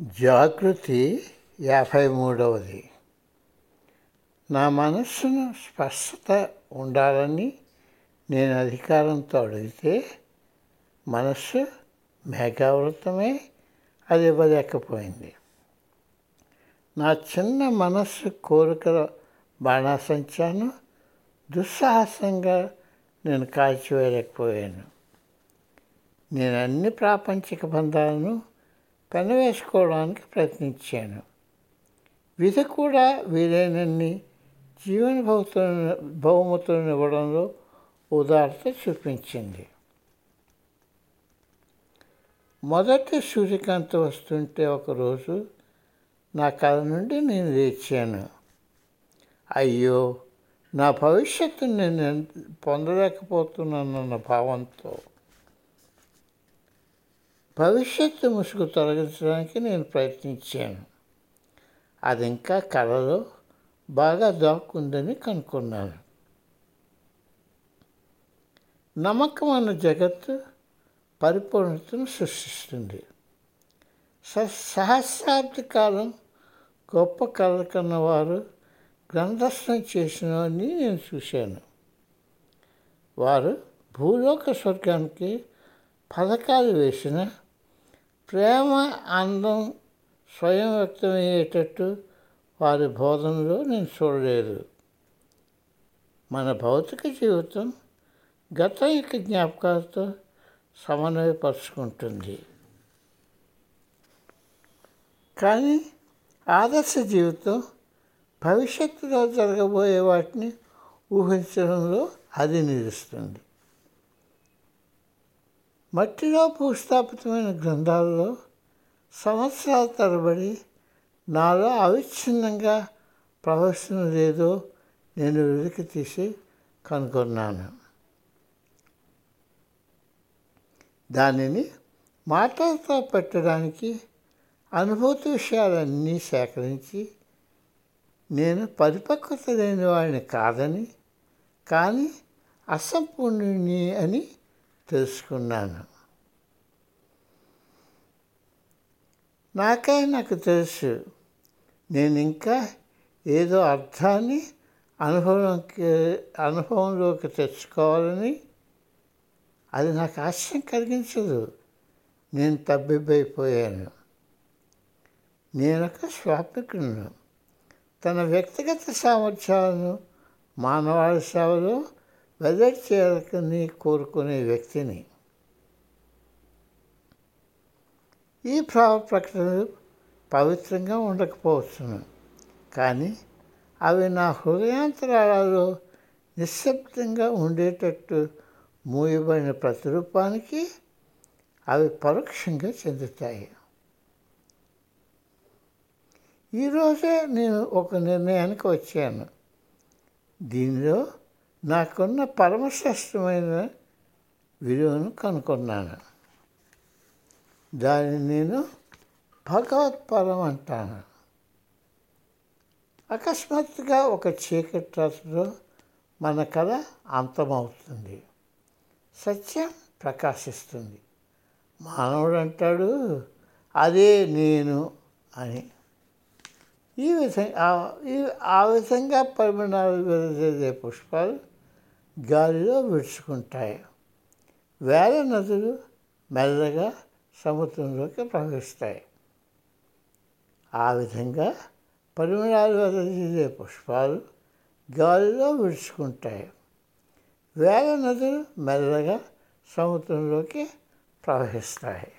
జాగృతి యాభై మూడవది. నా మనస్సును స్పష్టత ఉండాలని నేను అధికారంతో అడిగితే మనస్సు మేఘావృతమే అది ఇవ్వలేకపోయింది. నా చిన్న మనస్సు కోరికల బాణాసంచాను దుస్సాహసంగా నేను కాల్చివేయలేకపోయాను. నేను అన్ని ప్రాపంచిక బంధాలను పెనవేసుకోవడానికి ప్రయత్నించాను. విధ కూడా వీలైనన్ని జీవన భౌతులను బహుమతులను ఇవ్వడంలో ఉదారత చూపించింది. మొదటి సూర్యకాంత వస్తుంటే ఒకరోజు నా కళ నుండి నేను లేచాను. అయ్యో నా భవిష్యత్తును నేను పొందలేకపోతున్నానన్న భావంతో భవిష్యత్తు ముసుగు తొలగించడానికి నేను ప్రయత్నించాను. అది ఇంకా కళలో బాగా దాక్కుందని కనుక్కున్నాను. నమ్మకం అన్న జగత్తు పరిపూర్ణతను సృష్టిస్తుంది. సహస్రాబ్ది కాలం గొప్ప కళ కన్నవారు గ్రంథస్థం చేసినవని నేను చూశాను. వారు భూలోక స్వర్గానికి పథకాలు వేసిన ప్రేమ అందం స్వయం వ్యక్తమయ్యేటట్టు వారి బోధనలో నేను చూడలేదు. మన భౌతిక జీవితం గతం యొక్క జ్ఞాపకాలతో సమన్వయపరుచుకుంటుంది. కానీ ఆదర్శ జీవితం భవిష్యత్తులో జరగబోయే వాటిని ఊహించడంలో అది నిలుస్తుంది. మట్టిలో భూస్థాపితమైన గ్రంథాలలో సంవత్సరాల తరబడి నాలో అవిచ్ఛిన్నంగా ప్రవహిస్తున్నదేదో నేను వెలికి తీసి కనుగొన్నాను. దానిని మాటలతో పెట్టడానికి అనుభూతి విషయాలన్నీ సేకరించి నేను పరిపక్వత లేని వాడిని కాదని కానీ అసంపూర్ణుని అని తెలుసుకున్నాను. నాకై నాకు తెలుసు నేను ఇంకా ఏదో అర్థాన్ని అనుభవంకి అనుభవంలోకి తెచ్చుకోవాలని. అది నాకు ఆశ్చర్యం కలిగించదు. నేను తబ్బిబ్బైపోయాను. నేనొక స్వాపికును తన వ్యక్తిగత సామర్థ్యాలను మానవాళి సేవలో వెల్లడి చేయాలని కోరుకునే వ్యక్తిని. ఈ భావ ప్రకటనలు పవిత్రంగా ఉండకపోవచ్చును. కానీ అవి నా హృదయాంతరాలలో నిశ్శబ్దంగా ఉండేటట్టు మూయబడిన ప్రతిరూపానికి అవి పరోక్షంగా చెందుతాయి. ఈరోజే నేను ఒక నిర్ణయానికి వచ్చాను. దీనిలో నాకున్న పరమశ్రేష్టమైన విలువను కనుక్కున్నాను దాన్ని నేను భగవత్పరం అంటాను. అకస్మాత్తుగా ఒక చీకటి రాత్రిలో మన కళ అంతమవుతుంది. సత్యం ప్రకాశిస్తుంది. మానవుడు అంటాడు అదే నేను అని. ఈ విధంగా ఆ విధంగా పరిమాణాలు వెదజే పుష్పాలు గాలిలో విడుచుకుంటాయి. వేల నదులు మెల్లగా సముద్రంలోకి ప్రవహిస్తాయి. ఆ విధంగా పరిమళాలు వెదజే పుష్పాలు గాలిలో విడుచుకుంటాయి. వేల నదులు మెల్లగా సముద్రంలోకి ప్రవహిస్తాయి.